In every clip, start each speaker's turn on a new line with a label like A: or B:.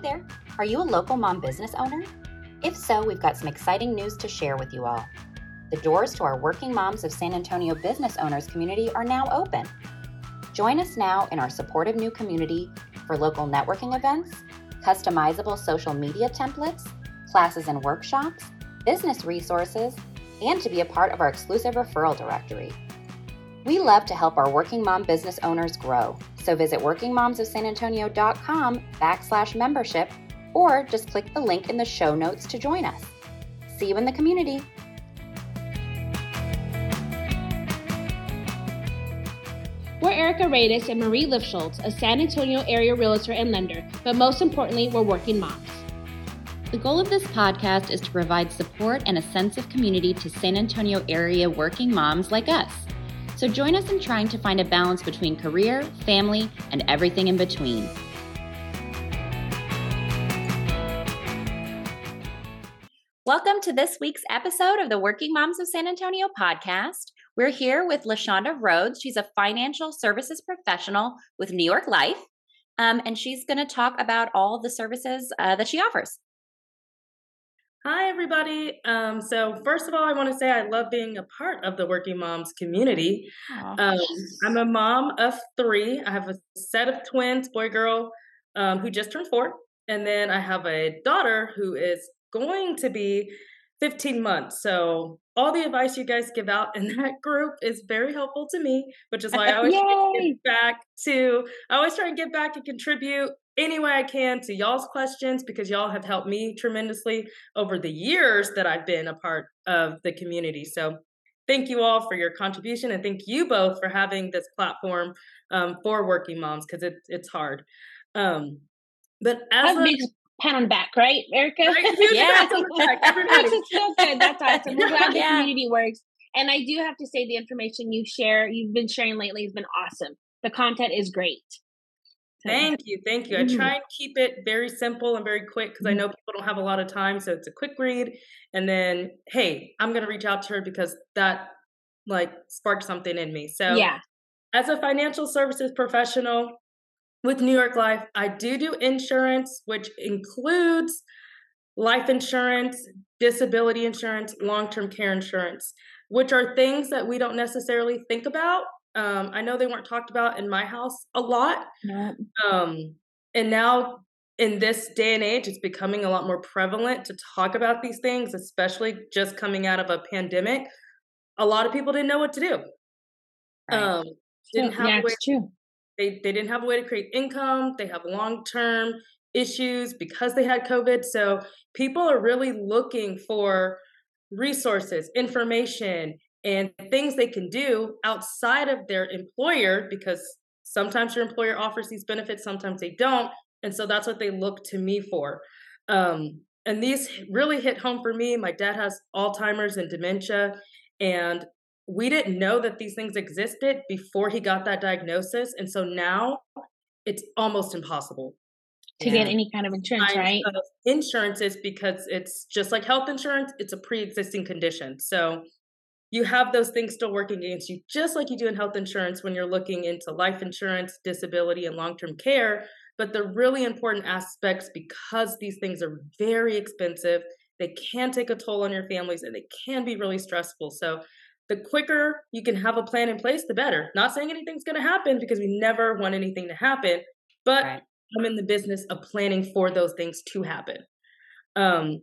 A: Hey there, are you a local mom business owner? If so, we've got some exciting news to share with you all. The doors to our Working Moms of San Antonio business owners community are now open. Join us now in our supportive new community for local networking events, customizable social media templates, classes and workshops, business resources, and to be a part of our exclusive referral directory. We love to help our working mom business owners grow, so visit workingmomsofsanantonio.com backslash membership or just click the link in the show notes to join us. See you in the community.
B: We're Erika Radis and Marie Lifschultz, a San Antonio area realtor and lender, but most importantly, we're working moms.
A: The goal of this podcast is to provide support and a sense of community to San Antonio area working moms like us. So join us in trying to find a balance between career, family, and everything in between. Welcome to this week's episode of the Working Moms of San Antonio podcast. We're here with LaSondra Rhodes. She's a financial services professional with New York Life, um, and she's going to talk about all the services uh, that she offers.
C: Hi, everybody. Um, so, first of all, I want to say I love being a part of the Working Moms community. Um, I'm a mom of three. I have a set of twins, boy, girl, um, who just turned four. And then I have a daughter who is going to be 15 months. So all the advice you guys give out in that group is very helpful to me, which is why I always try to get back to I always try and get back and contribute any way I can to y'all's questions because y'all have helped me tremendously over the years that I've been a part of the community. So thank you all for your contribution and thank you both for having this platform um, for working moms because it, it's hard. Um, but as a,
B: pat on the back, right, Erika? Right,
C: yeah,
B: That's so good. That's awesome. We're glad the community works. And I do have to say, the information you share, you've been sharing lately, has been awesome. The content is great.
C: Thank you, thank you. Mm-hmm. I try and keep it very simple and very quick because I mm-hmm. know people don't have a lot of time, so it's a quick read. And then, hey, I'm gonna reach out to her because that like sparked something in me. So
B: yeah,
C: as a financial services professional, with New York Life, I do do insurance, which includes life insurance, disability insurance, long term care insurance, which are things that we don't necessarily think about. Um, I know they weren't talked about in my house a lot. Um, and now, in this day and age, it's becoming a lot more prevalent to talk about these things, especially just coming out of a pandemic. A lot of people didn't know what to do.
B: Right. Um, didn't have yeah, it's true
C: they, they didn't have a way to create income. They have long term issues because they had COVID. So people are really looking for resources, information, and things they can do outside of their employer because sometimes your employer offers these benefits, sometimes they don't. And so that's what they look to me for. Um, and these really hit home for me. My dad has Alzheimer's and dementia. And we didn't know that these things existed before he got that diagnosis. And so now it's almost impossible
B: to get any kind of insurance, right? Of
C: insurances because it's just like health insurance, it's a pre existing condition. So you have those things still working against you, just like you do in health insurance when you're looking into life insurance, disability, and long term care. But the really important aspects, because these things are very expensive, they can take a toll on your families and they can be really stressful. So the quicker you can have a plan in place, the better. Not saying anything's going to happen because we never want anything to happen, but right. I'm in the business of planning for those things to happen. Um,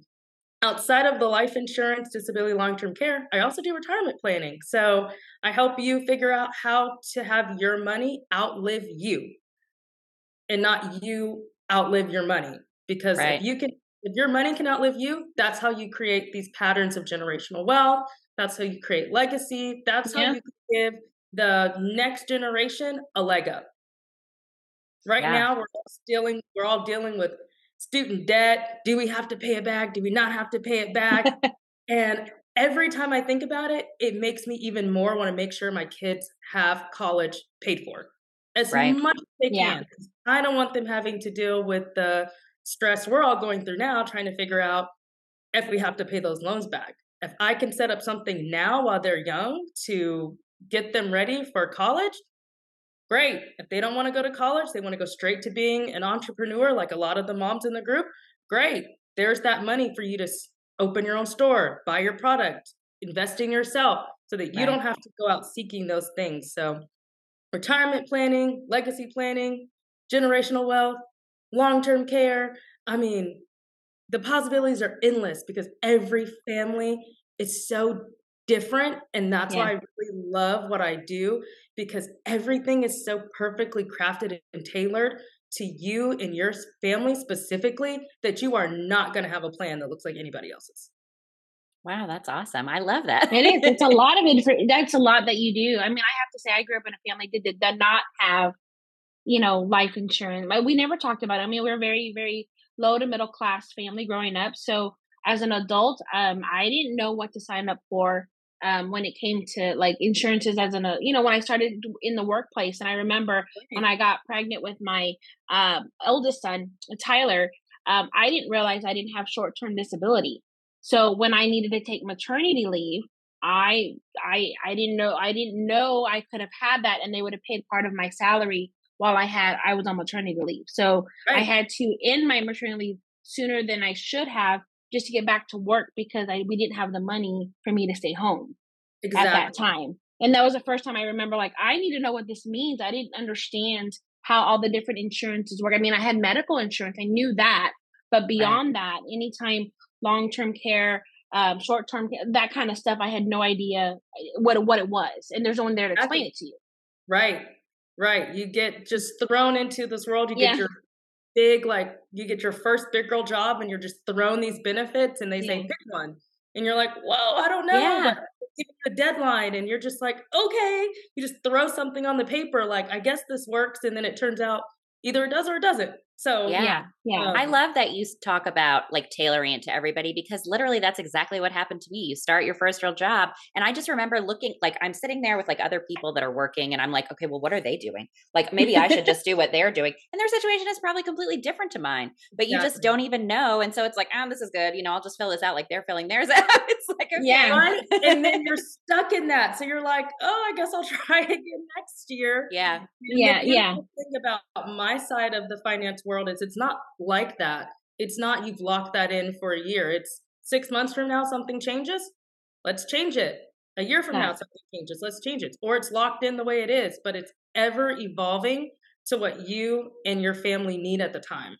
C: outside of the life insurance, disability, long term care, I also do retirement planning. So I help you figure out how to have your money outlive you and not you outlive your money. Because right. if you can, if your money can outlive you, that's how you create these patterns of generational wealth, that's how you create legacy. That's how yeah. you give the next generation a leg up. Right yeah. now, we're all dealing. We're all dealing with student debt. Do we have to pay it back? Do we not have to pay it back? and every time I think about it, it makes me even more want to make sure my kids have college paid for as right. much as they yeah. can. I don't want them having to deal with the stress we're all going through now, trying to figure out if we have to pay those loans back if I can set up something now while they're young to get them ready for college, great. If they don't want to go to college, they want to go straight to being an entrepreneur, like a lot of the moms in the group, great. There's that money for you to open your own store, buy your product, invest in yourself so that you right. don't have to go out seeking those things. So, retirement planning, legacy planning, generational wealth, long term care. I mean, the possibilities are endless because every family is so different. And that's yeah. why I really love what I do because everything is so perfectly crafted and tailored to you and your family specifically that you are not going to have a plan that looks like anybody else's.
A: Wow, that's awesome. I love that.
B: it is. It's a lot of info. That's a lot that you do. I mean, I have to say, I grew up in a family that did, did not have, you know, life insurance. But we never talked about it. I mean, we were very, very low to middle class family growing up. So as an adult, um, I didn't know what to sign up for um, when it came to like insurances as an, uh, you know, when I started in the workplace. And I remember when I got pregnant with my um, eldest son, Tyler, um, I didn't realize I didn't have short term disability. So when I needed to take maternity leave, I I I didn't know I didn't know I could have had that and they would have paid part of my salary while I had I was on maternity leave. So right. I had to end my maternity leave sooner than I should have just to get back to work because I we didn't have the money for me to stay home exactly. at that time. And that was the first time I remember like I need to know what this means. I didn't understand how all the different insurances work. I mean, I had medical insurance. I knew that. But beyond right. that, anytime long term care, um, short term, that kind of stuff, I had no idea what what it was. And there's no one there to explain it to you.
C: Right, right. You get just thrown into this world. You get your big, like, you get your first big girl job and you're just thrown these benefits and they yeah. say, pick one. And you're like, whoa, I don't know. Yeah. Give you a deadline. And you're just like, okay. You just throw something on the paper, like, I guess this works. And then it turns out either it does or it doesn't. So
A: yeah, yeah. Um, I love that you talk about like tailoring it to everybody because literally that's exactly what happened to me. You start your first real job, and I just remember looking like I'm sitting there with like other people that are working, and I'm like, okay, well, what are they doing? Like maybe I should just do what they're doing, and their situation is probably completely different to mine, but you just don't even know, and so it's like, oh, this is good. You know, I'll just fill this out like they're filling theirs out. it's like okay,
C: yeah, and then you're stuck in that, so you're like, oh, I guess I'll try again next year.
A: Yeah,
C: and
B: yeah, yeah.
C: Thing about my side of the finance world is it's not like that. It's not you've locked that in for a year. It's six months from now, something changes. Let's change it. A year from yeah. now, something changes. Let's change it. Or it's locked in the way it is, but it's ever evolving to what you and your family need at the time.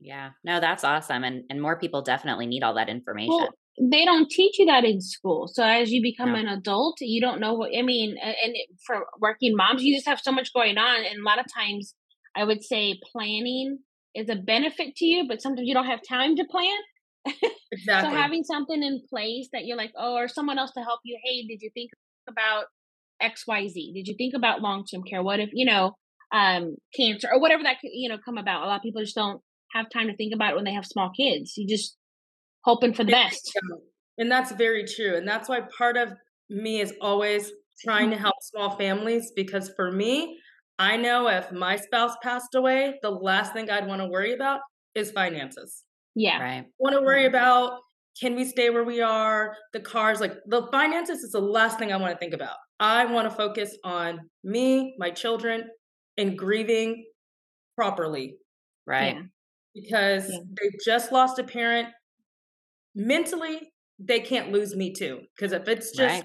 A: Yeah, no, that's awesome. And and more people definitely need all that information. Well,
B: they don't teach you that in school. So as you become no. an adult, you don't know what I mean. And for working moms, you just have so much going on, and a lot of times I would say planning is a benefit to you, but sometimes you don't have time to plan. Exactly. so having something in place that you're like, oh, or someone else to help you. Hey, did you think about X, Y, Z? Did you think about long term care? What if you know um, cancer or whatever that could you know come about? A lot of people just don't have time to think about it when they have small kids. You just hoping for the best.
C: And that's very true. And that's why part of me is always trying to help small families because for me, I know if my spouse passed away, the last thing I'd want to worry about is finances.
B: Yeah.
A: Right.
C: Want to worry mm-hmm. about can we stay where we are? The cars, like the finances is the last thing I want to think about. I want to focus on me, my children, and grieving properly.
A: Right. Yeah.
C: Because yeah. they've just lost a parent. Mentally, they can't lose me too. Because if it's just right.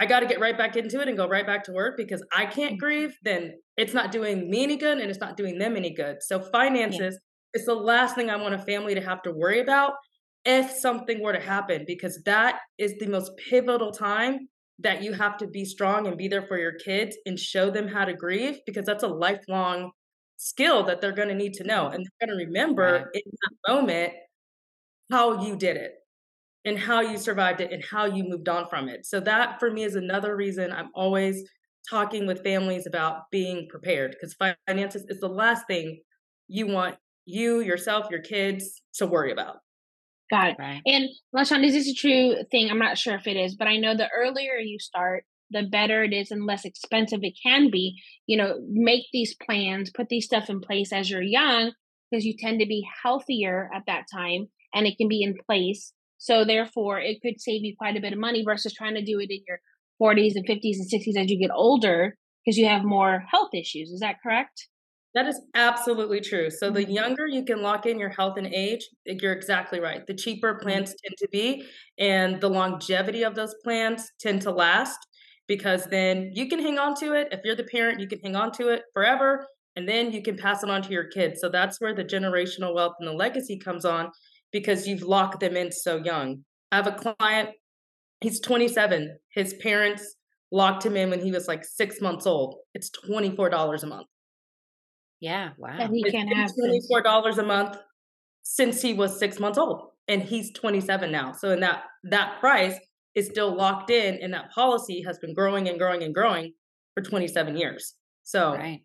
C: I got to get right back into it and go right back to work because I can't mm-hmm. grieve, then it's not doing me any good and it's not doing them any good. So, finances yeah. is the last thing I want a family to have to worry about if something were to happen, because that is the most pivotal time that you have to be strong and be there for your kids and show them how to grieve because that's a lifelong skill that they're going to need to know. And they're going to remember right. in that moment how you did it and how you survived it and how you moved on from it. So that for me is another reason I'm always talking with families about being prepared because finances is the last thing you want you, yourself, your kids to worry about.
B: Got it. Right. And LaShawn, is this a true thing? I'm not sure if it is, but I know the earlier you start, the better it is and less expensive it can be. You know, make these plans, put these stuff in place as you're young because you tend to be healthier at that time and it can be in place so therefore, it could save you quite a bit of money versus trying to do it in your 40s and 50s and 60s as you get older. because you have more health issues. Is that correct?
C: That is absolutely true. So the mm-hmm. younger you can lock in your health and age, you're exactly right. The cheaper mm-hmm. plans tend to be, and the longevity of those plans tend to last because then you can hang on to it. If you're the parent, you can hang on to it forever, and then you can pass it on to your kids. So that's where the generational wealth and the legacy comes on because you've locked them in so young. I have a client, he's 27. His parents locked him in when he was like six months old. It's $24 a month.
A: Yeah, wow.
B: And he can't have
C: twenty four dollars a month since he was six months old, and he's twenty seven now. So in that that price is still locked in, and that policy has been growing and growing and growing for twenty seven years. So
A: right.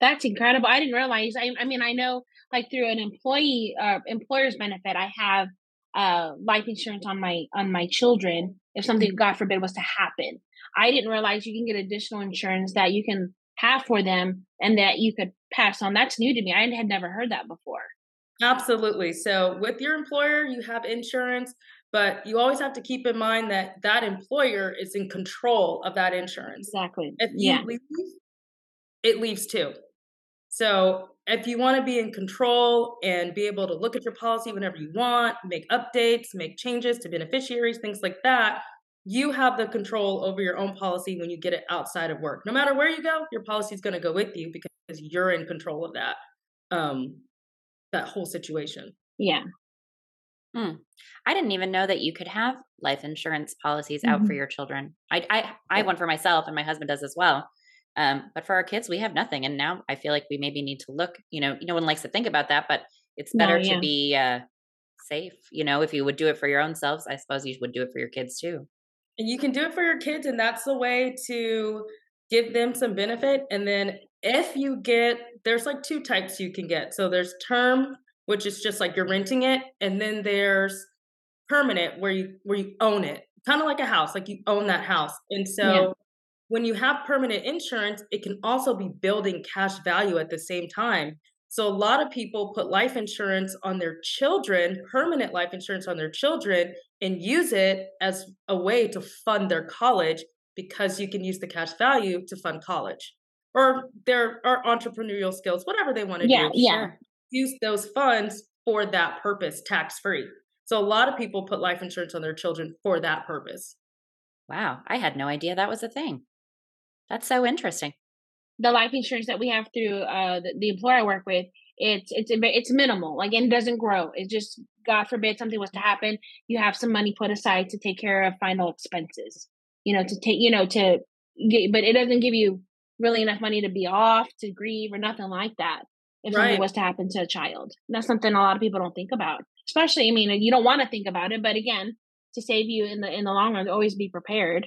B: That's incredible. I didn't realize. I, I mean, I know like through an employee uh, employer's benefit, I have uh, life insurance on my on my children if something, God forbid, was to happen. I didn't realize you can get additional insurance that you can have for them and that you could pass on. That's new to me. I had never heard that before.
C: Absolutely. So, with your employer, you have insurance, but you always have to keep in mind that that employer is in control of that insurance.
B: Exactly.
C: If you yeah. leave, it leaves too. So, if you want to be in control and be able to look at your policy whenever you want, make updates, make changes to beneficiaries, things like that, you have the control over your own policy when you get it outside of work. No matter where you go, your policy is going to go with you because you're in control of that um that whole situation.
B: Yeah.
A: Hmm. I didn't even know that you could have life insurance policies mm-hmm. out for mm-hmm. your children. I I I have one for myself and my husband does as well. Um, but for our kids, we have nothing. And now I feel like we maybe need to look, you know, no one likes to think about that, but it's better no, yeah. to be uh, safe. You know, if you would do it for your own selves, I suppose you would do it for your kids too.
C: And you can do it for your kids, and that's the way to give them some benefit. And then if you get, there's like two types you can get. So there's term, which is just like you're renting it, and then there's permanent where you where you own it, kind of like a house, like you own that house. And so yeah. When you have permanent insurance, it can also be building cash value at the same time. So a lot of people put life insurance on their children, permanent life insurance on their children, and use it as a way to fund their college because you can use the cash value to fund college or their or entrepreneurial skills, whatever they want to
B: yeah,
C: do.
B: Yeah.
C: Use those funds for that purpose, tax free. So a lot of people put life insurance on their children for that purpose.
A: Wow, I had no idea that was a thing. That's so interesting
B: the life insurance that we have through uh, the, the employer I work with, it's it's it's minimal. Like it doesn't grow. It's just God forbid something was to happen, you have some money put aside to take care of final expenses. You know, to take you know to get, but it doesn't give you really enough money to be off, to grieve, or nothing like that. If right. something was to happen to a child, that's something a lot of people don't think about. Especially, I mean, you don't want to think about it, but again, to save you in the in the long run, always be prepared.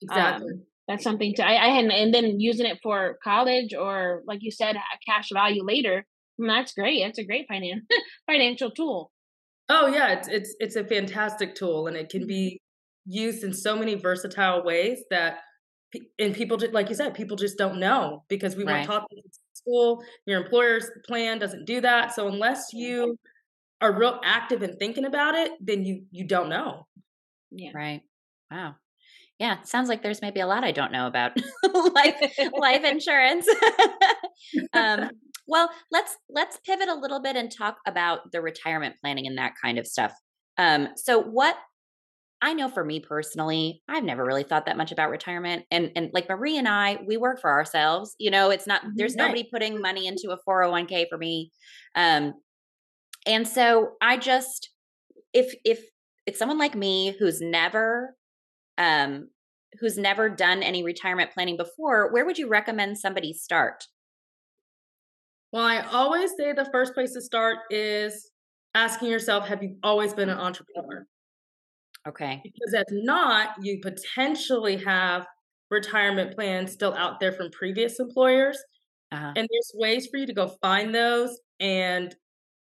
C: Exactly. Um,
B: that's something to I, I had and then using it for college or like you said cash value later mm, that's great that's a great finance financial tool.
C: Oh yeah it's it's it's a fantastic tool and it can be mm-hmm. used in so many versatile ways that and people just like you said people just don't know because we weren't taught in school your employer's plan doesn't do that so unless you are real active in thinking about it then you you don't know.
A: Yeah. Right. Wow yeah, sounds like there's maybe a lot I don't know about life life insurance. um, well, let's let's pivot a little bit and talk about the retirement planning and that kind of stuff. Um, so what I know for me personally, I've never really thought that much about retirement. And and like Marie and I, we work for ourselves. You know, it's not there's right. nobody putting money into a 401k for me. Um and so I just if if it's someone like me who's never um, who's never done any retirement planning before, where would you recommend somebody start?
C: Well, I always say the first place to start is asking yourself, have you always been an entrepreneur?
A: Okay.
C: Because if not, you potentially have retirement plans still out there from previous employers. Uh-huh. And there's ways for you to go find those and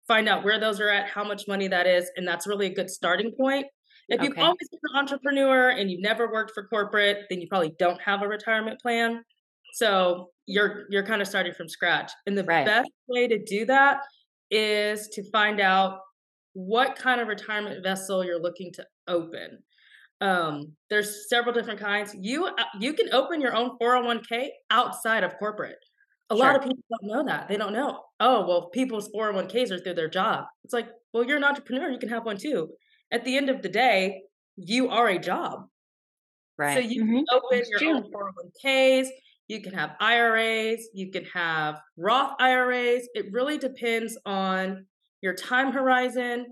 C: find out where those are at, how much money that is. And that's really a good starting point. If okay. you've always been an entrepreneur and you've never worked for corporate, then you probably don't have a retirement plan. So you're you're kind of starting from scratch. And the right. best way to do that is to find out what kind of retirement vessel you're looking to open. Um, there's several different kinds. You uh, you can open your own 401k outside of corporate. A sure. lot of people don't know that. They don't know. Oh, well, people's 401ks are through their job. It's like, well, you're an entrepreneur. You can have one too. At the end of the day, you are a job. Right. So you mm-hmm. can open That's your true. own 401ks. You can have IRAs. You can have Roth IRAs. It really depends on your time horizon,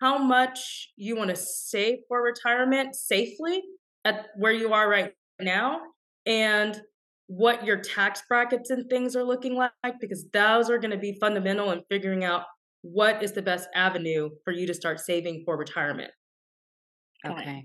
C: how much you want to save for retirement safely at where you are right now, and what your tax brackets and things are looking like, because those are going to be fundamental in figuring out what is the best avenue for you to start saving for retirement.
A: Okay.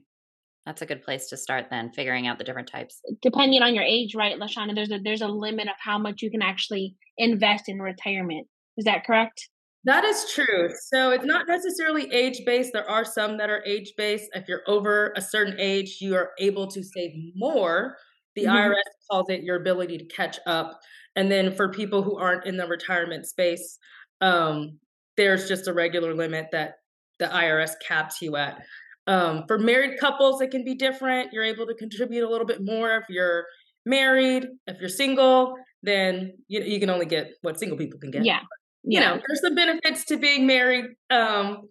A: That's a good place to start then, figuring out the different types.
B: Depending on your age, right, LaSondra, there's a there's a limit of how much you can actually invest in retirement. Is that correct?
C: That is true. So it's not necessarily age based. There are some that are age based. If you're over a certain age, you are able to save more. The mm-hmm. IRS calls it your ability to catch up. And then for people who aren't in the retirement space, um, there's just a regular limit that the IRS caps you at. Um, for married couples, it can be different. You're able to contribute a little bit more if you're married. If you're single, then you you can only get what single people can get.
B: Yeah.
C: You yeah. know, there's some benefits to being married, um,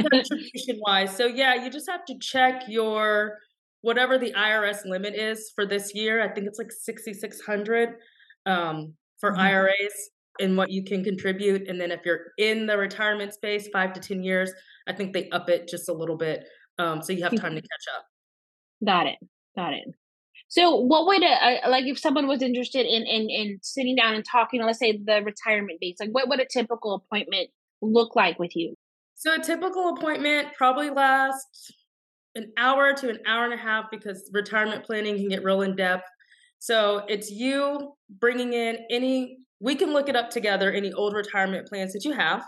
C: contribution wise. So yeah, you just have to check your whatever the IRS limit is for this year. I think it's like 6,600 um, for mm-hmm. IRAs and what you can contribute. And then if you're in the retirement space, five to 10 years, I think they up it just a little bit. Um, so you have time to mm-hmm. catch up.
B: Got it. Got it. So, what would a, like if someone was interested in, in in sitting down and talking, let's say the retirement base, like what would a typical appointment look like with you?
C: So, a typical appointment probably lasts an hour to an hour and a half because retirement planning can get real in depth. So, it's you bringing in any we can look it up together any old retirement plans that you have.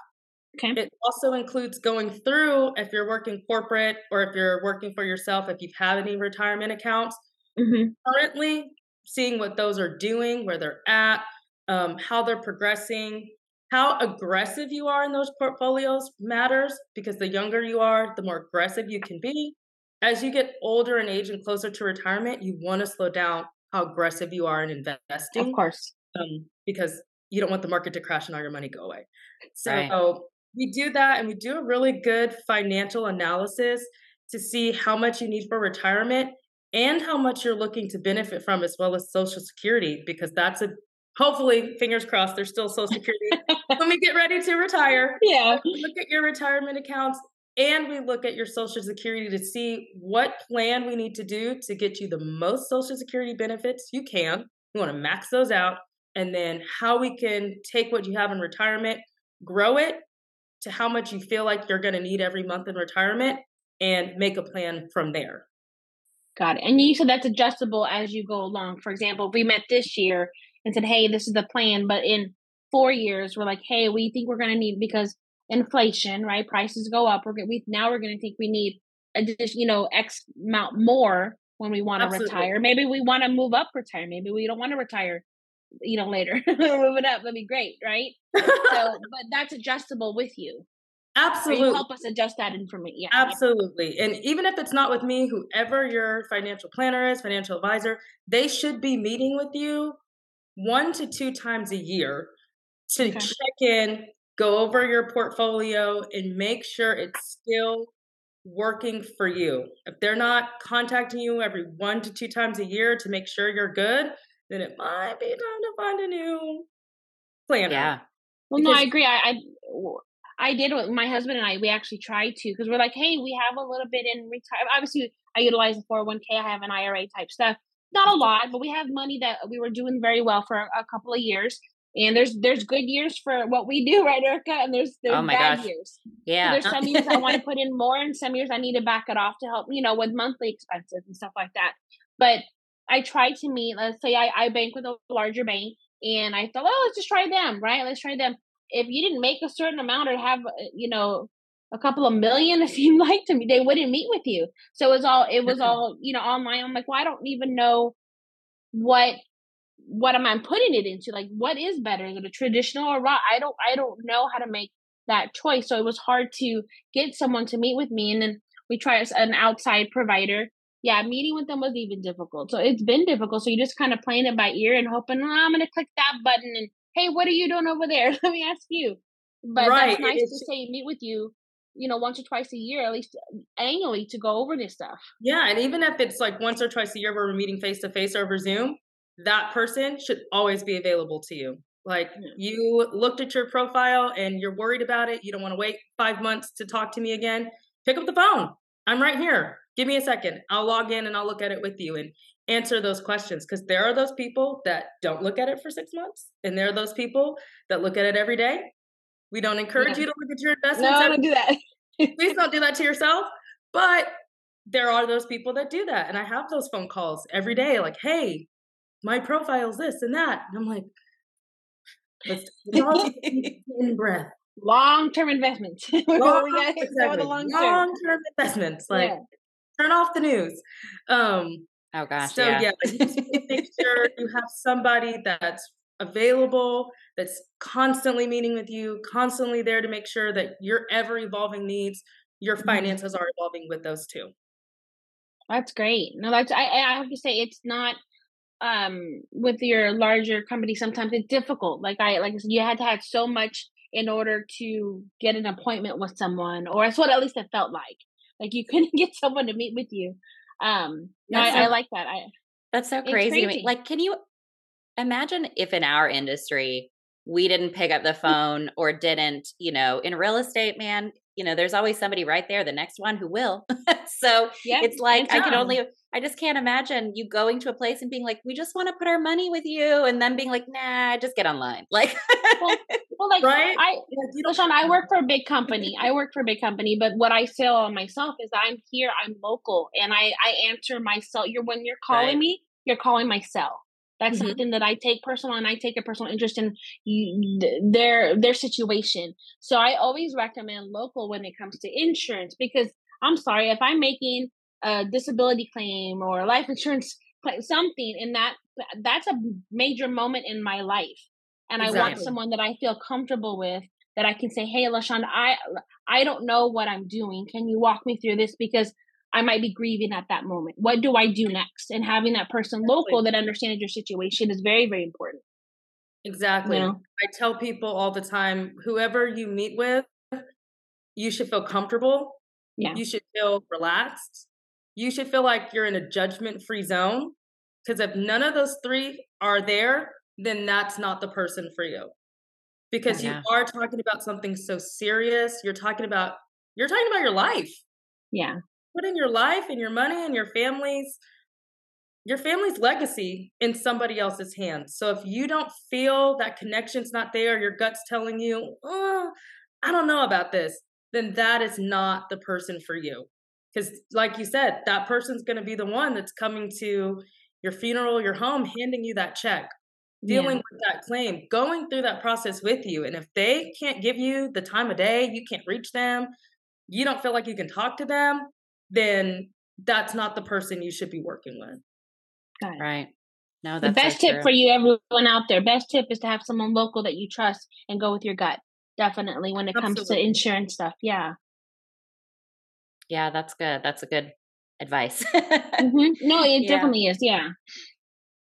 B: Okay.
C: It also includes going through if you're working corporate or if you're working for yourself, if you've had any retirement accounts, mm-hmm. currently seeing what those are doing, where they're at, um, how they're progressing, how aggressive you are in those portfolios matters because the younger you are, the more aggressive you can be. As you get older in age and closer to retirement, you want to slow down how aggressive you are in investing.
B: Of course
C: um, because you don't want the market to crash and all your money go away. So right. we do that and we do a really good financial analysis to see how much you need for retirement and how much you're looking to benefit from as well as social security because that's a hopefully fingers crossed there's still social security when we get ready to retire
B: yeah we
C: look at your retirement accounts and we look at your social security to see what plan we need to do to get you the most social security benefits you can we want to max those out and then how we can take what you have in retirement, grow it to how much you feel like you're going to need every month in retirement, and make a plan from there.
B: Got it. And you said that's adjustable as you go along. For example, we met this year and said, hey, this is the plan, but in four years, we're like, hey, we think we're going to need because inflation, right? Prices go up. We're we now we're going to think we need addition, you know, X amount more when we want to retire. Maybe we want to move up retire. Maybe we don't want to retire you know, later. Move it up. That'd be great, right? so, but that's adjustable with you.
C: Absolutely.
B: You help us adjust that information. Yeah.
C: Absolutely. And even if it's not with me, whoever your financial planner is, financial advisor, they should be meeting with you one to two times a year to okay. check in, go over your portfolio, and make sure it's still working for you. If they're not contacting you every one to two times a year to make sure you're good, then it might be time to find a new planner.
A: Yeah.
B: Well, because- no, I agree. I, I I did with my husband and I. We actually tried to because we're like, hey, we have a little bit in retire. Obviously, I utilize the 401k. I have an IRA type stuff. Not a lot, but we have money that we were doing very well for a, a couple of years. And there's there's good years for what we do, right, Erika? And there's there's oh bad gosh. years.
A: Yeah.
B: So there's some years I want to put in more, and some years I need to back it off to help, you know, with monthly expenses and stuff like that. But I tried to meet, let's say I, I bank with a larger bank and I thought, oh, let's just try them, right? Let's try them. If you didn't make a certain amount or have, uh, you know, a couple of million, it seemed like to me, they wouldn't meet with you. So it was all, it was all, you know, online. I'm like, well, I don't even know what, what am I putting it into? Like, what is better? the traditional or Roth? I don't, I don't know how to make that choice. So it was hard to get someone to meet with me. And then we try an outside provider. Yeah, meeting with them was even difficult. So it's been difficult. So you're just kind of playing it by ear and hoping, oh, I'm going to click that button and hey, what are you doing over there? Let me ask you. But right. that's nice it's, to say meet with you, you know, once or twice a year, at least uh, annually, to go over this stuff.
C: Yeah, and even if it's like once or twice a year where we're meeting face to face over Zoom, that person should always be available to you. Like you looked at your profile and you're worried about it. You don't want to wait five months to talk to me again. Pick up the phone. I'm right here. Give me a second. I'll log in and I'll look at it with you and answer those questions because there are those people that don't look at it for six months and there are those people that look at it every day. We don't encourage yeah. you to look at your investments.
B: No, don't do that.
C: Please don't do that to yourself. But there are those people that do that. And I have those phone calls every day like, hey, my profile's this and that. And I'm like, in breath.
B: Long term investments.
C: Long, exactly. long term investments. Like yeah. Turn off the news. Um
A: oh gosh.
C: So
A: yeah,
C: yeah make sure you have somebody that's available, that's constantly meeting with you, constantly there to make sure that your ever evolving needs, your mm-hmm. finances are evolving with those too.
B: That's great. No, that's I, I have to say it's not um with your larger company sometimes it's difficult like i like I said, you had to have so much in order to get an appointment with someone or that's what at least it felt like like you couldn't get someone to meet with you. Um I, so, I, like that. I
A: that's so crazy, crazy to me. like can you imagine if in our industry we didn't pick up the phone or didn't you know in real estate man you know there's always somebody right there the next one who will so yep, it's like i can only I just can't imagine you going to a place and being like, "We just want to put our money with you," and then being like, "Nah, just get online." Like,
B: well, well, like right? I, Sean, I work for a big company. I work for a big company, but what I say on myself is I'm here, I'm local, and I I answer myself. You're when you're calling right. me, you're calling myself. That's mm-hmm. something that I take personal, and I take a personal interest in their their situation. So I always recommend local when it comes to insurance because I'm sorry if I'm making a disability claim or a life insurance claim, something in that that's a major moment in my life and exactly. i want someone that i feel comfortable with that i can say hey lashawn i i don't know what i'm doing can you walk me through this because i might be grieving at that moment what do i do next and having that person local that understands your situation is very very important
C: exactly you know? i tell people all the time whoever you meet with you should feel comfortable yeah you should feel relaxed you should feel like you're in a judgment free zone. Because if none of those three are there, then that's not the person for you. Because you are talking about something so serious. You're talking about you're talking about your life.
B: Yeah.
C: Putting your life and your money and your family's your family's legacy in somebody else's hands. So if you don't feel that connection's not there, your gut's telling you, oh, I don't know about this, then that is not the person for you because like you said that person's going to be the one that's coming to your funeral your home handing you that check dealing yeah. with that claim going through that process with you and if they can't give you the time of day you can't reach them you don't feel like you can talk to them then that's not the person you should be working with
A: right no
B: the best so tip for you everyone out there best tip is to have someone local that you trust and go with your gut definitely when it Absolutely. comes to insurance stuff yeah
A: yeah, that's good. That's a good advice.
B: mm-hmm. No, it yeah. definitely is. Yeah.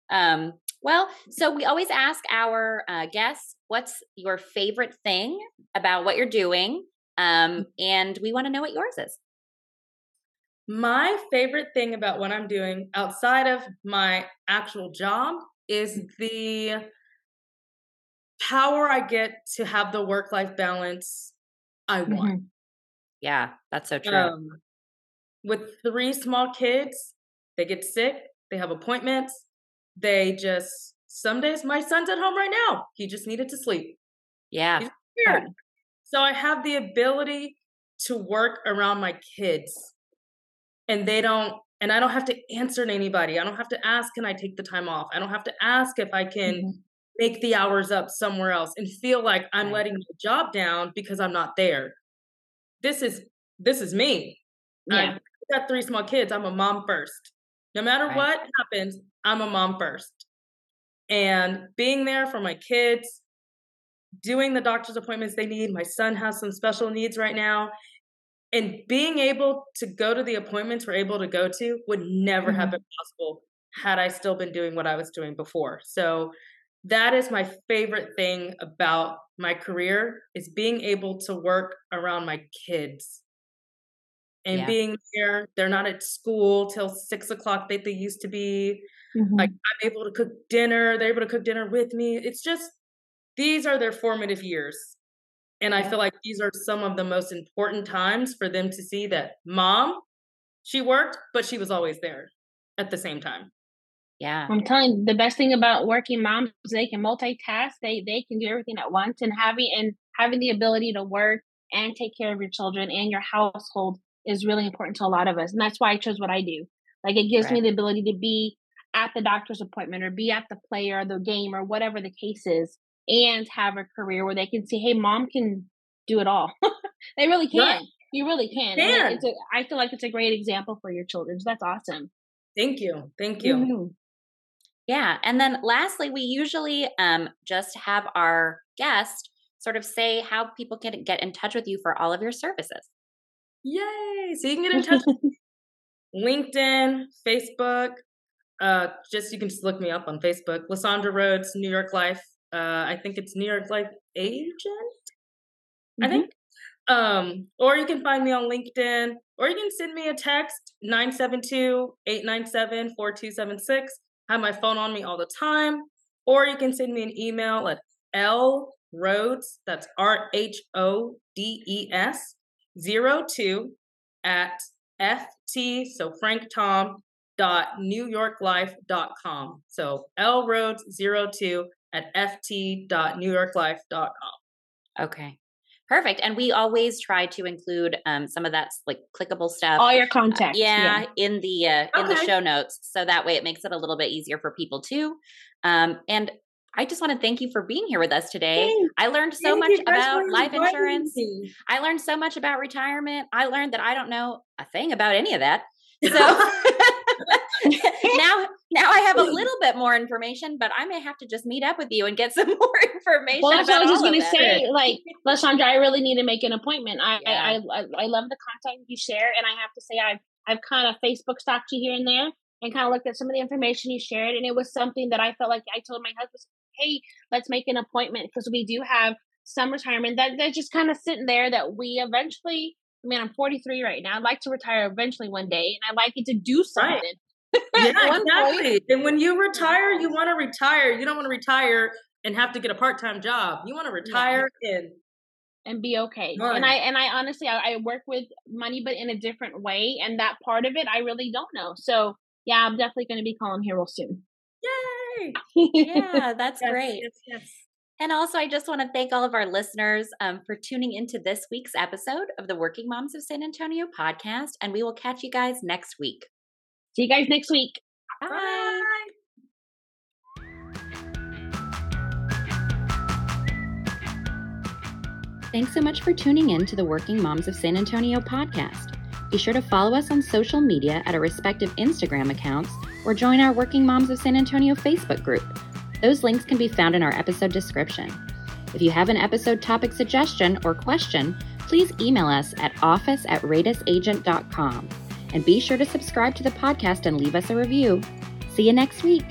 A: Um, well, so we always ask our uh, guests, what's your favorite thing about what you're doing? Um, mm. and we want to know what yours is.
C: My favorite thing about what I'm doing outside of my actual job is mm. the power I get to have the work life balance I want. Mm-hmm.
A: Yeah, that's so true. Um,
C: with three small kids, they get sick, they have appointments, they just some days my son's at home right now. He just needed to sleep.
A: Yeah.
C: So I have the ability to work around my kids. And they don't and I don't have to answer to anybody. I don't have to ask can I take the time off? I don't have to ask if I can mm-hmm. make the hours up somewhere else and feel like I'm letting my job down because I'm not there this is this is me. Yeah. I got three small kids. I'm a mom first. No matter right. what happens, I'm a mom first. And being there for my kids, doing the doctor's appointments they need. My son has some special needs right now. And being able to go to the appointments we're able to go to would never mm-hmm. have been possible had I still been doing what I was doing before. So that is my favorite thing about my career is being able to work around my kids and yeah. being there. They're not at school till six o'clock that they used to be. Mm-hmm. Like I'm able to cook dinner. They're able to cook dinner with me. It's just these are their formative years. And I feel like these are some of the most important times for them to see that mom, she worked, but she was always there at the same time.
A: Yeah.
B: I'm telling you, the best thing about working moms is they can multitask. They they can do everything at once and having and having the ability to work and take care of your children and your household is really important to a lot of us. And that's why I chose what I do. Like it gives right. me the ability to be at the doctor's appointment or be at the play or the game or whatever the case is and have a career where they can see, hey, mom can do it all. they really can. Right. You really can. can. It's a, I feel like it's a great example for your children. So that's awesome.
C: Thank you. Thank you. Mm-hmm.
A: Yeah. And then lastly, we usually um, just have our guest sort of say how people can get in touch with you for all of your services.
C: Yay! So you can get in touch with LinkedIn, Facebook. Uh, just you can just look me up on Facebook. LaSondra Rhodes, New York Life. Uh, I think it's New York Life Agent. Mm-hmm. I think. Um, or you can find me on LinkedIn, or you can send me a text 972 897 4276 have my phone on me all the time, or you can send me an email at L Rhodes, that's R H O D E S, zero two at FT, so Frank Tom New York Life dot newyorklife.com. So L Rhodes zero two at FT dot newyorklife.com.
A: Okay. Perfect. And we always try to include um, some of that like clickable stuff.
B: All your contact.
A: Uh, yeah, yeah, in the uh, okay. in the show notes. So that way it makes it a little bit easier for people too. Um, and I just want to thank you for being here with us today. Thanks. I learned so thank much about life insurance. Me. I learned so much about retirement. I learned that I don't know a thing about any of that. So now now I have a little bit more information, but I may have to just meet up with you and get some more information. Well, that's what I was just going to
B: say. Like, LaSondra, I really need to make an appointment. I, yeah. I, I, I love the content you share, and I have to say, I've I've kind of Facebook stalked you here and there, and kind of looked at some of the information you shared, and it was something that I felt like I told my husband, "Hey, let's make an appointment because we do have some retirement that that's just kind of sitting there that we eventually." I mean, I'm 43 right now. I'd like to retire eventually one day, and I'd like it to do something. Right
C: yeah, exactly. And when you retire, you want to retire. You don't want to retire and have to get a part time job. You want to retire yeah. and
B: and be okay. And I and I honestly I, I, work with money, but in a different way. And that part of it, I really don't know. So yeah, I'm definitely going to be calling here real soon.
C: Yay!
A: yeah, that's yes, great. Yes, yes. And also, I just want to thank all of our listeners um, for tuning into this week's episode of the Working Moms of San Antonio podcast. And we will catch you guys next week.
B: See you guys next week.
A: Bye. Bye. Thanks so much for tuning in to the Working Moms of San Antonio podcast. Be sure to follow us on social media at our respective Instagram accounts or join our Working Moms of San Antonio Facebook group. Those links can be found in our episode description. If you have an episode topic suggestion or question, please email us at office at radisagent.com. And be sure to subscribe to the podcast and leave us a review. See you next week.